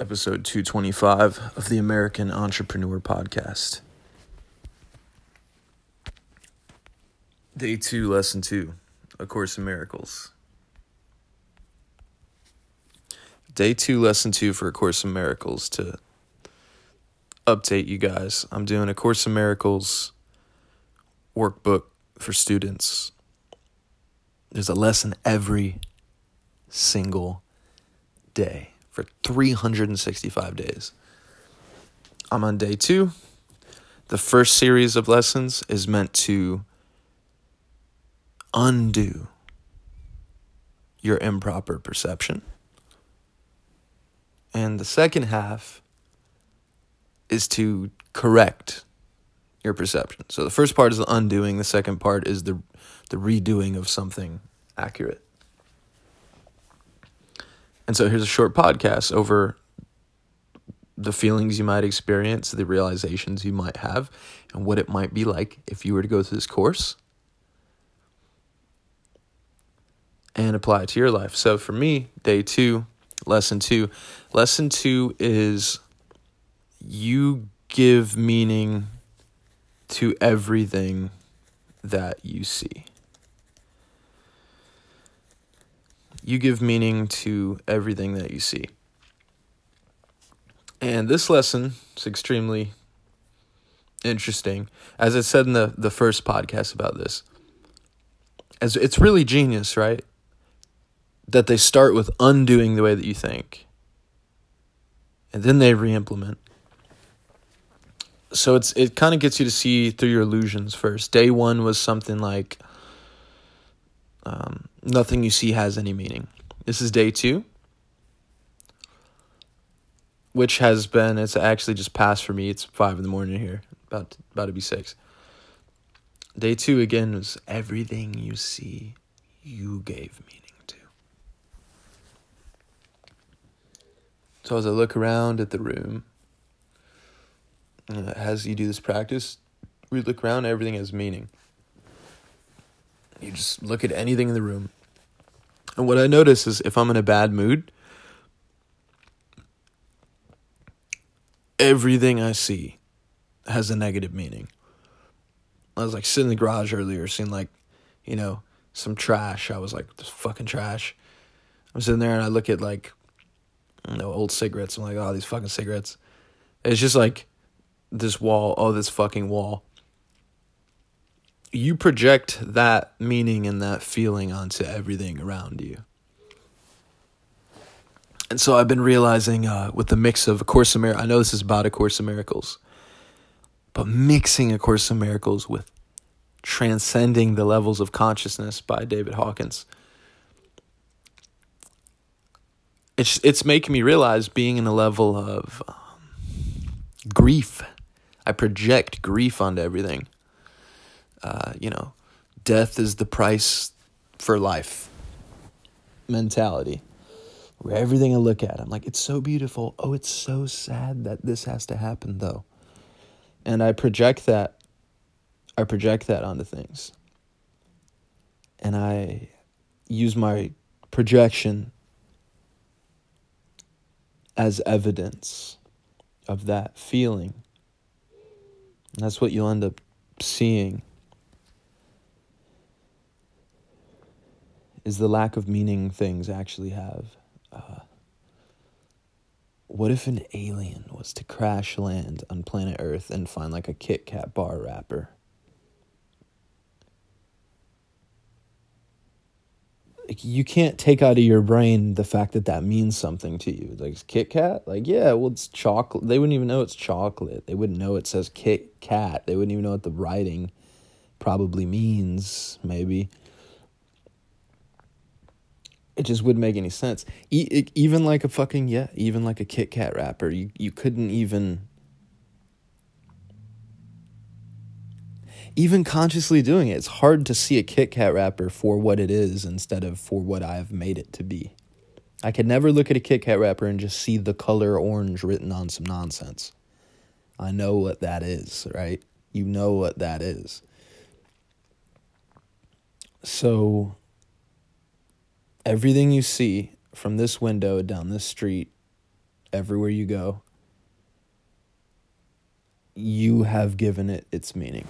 episode 225 of the American Entrepreneur Podcast. Day 2, Lesson 2, A Course in Miracles. Day 2, Lesson 2 for A Course in Miracles to update you guys. I'm doing A Course in Miracles workbook for students. There's a lesson every single day for 365 days. I'm on day two. The first series of lessons is meant to undo your improper perception. And the second half is to correct your perception. So the first part is the undoing, the second part is the the redoing of something accurate. And so here's a short podcast over the feelings you might experience, the realizations you might have, and what it might be like if you were to go through this course and apply it to your life. So for me, day two, lesson two. Lesson two is you give meaning to everything that you see. You give meaning to everything that you see. And this lesson is extremely interesting. As I said in the, the first podcast about this, as it's really genius, right? That they start with undoing the way that you think. And then they re-implement. So it's it kind of gets you to see through your illusions first. Day one was something like um, nothing you see has any meaning. This is day two, which has been, it's actually just passed for me. It's five in the morning here, about to, about to be six. Day two again was everything you see, you gave meaning to. So as I look around at the room, uh, as you do this practice, we look around, everything has meaning. You just look at anything in the room. And what I notice is if I'm in a bad mood, everything I see has a negative meaning. I was like sitting in the garage earlier, seeing like, you know, some trash. I was like, this fucking trash. I'm sitting there and I look at like, you know, old cigarettes. I'm like, oh, these fucking cigarettes. It's just like this wall. Oh, this fucking wall you project that meaning and that feeling onto everything around you. And so I've been realizing uh, with the mix of A Course in Miracles, I know this is about A Course in Miracles, but mixing A Course in Miracles with Transcending the Levels of Consciousness by David Hawkins. It's, it's making me realize being in a level of um, grief. I project grief onto everything uh, you know, death is the price for life mentality. Where everything I look at, I'm like, it's so beautiful. Oh, it's so sad that this has to happen, though. And I project that. I project that onto things. And I use my projection as evidence of that feeling. And that's what you'll end up seeing is the lack of meaning things actually have. Uh, what if an alien was to crash land on planet Earth and find like a Kit Kat bar wrapper? Like, you can't take out of your brain the fact that that means something to you. Like Kit Kat, like yeah, well it's chocolate. They wouldn't even know it's chocolate. They wouldn't know it says Kit Kat. They wouldn't even know what the writing probably means. Maybe it just wouldn't make any sense. E- even like a fucking yeah, even like a Kit Kat wrapper, you you couldn't even even consciously doing it. It's hard to see a Kit Kat wrapper for what it is instead of for what I've made it to be. I could never look at a Kit Kat wrapper and just see the color orange written on some nonsense. I know what that is, right? You know what that is. So everything you see from this window down this street everywhere you go, you have given it its meaning.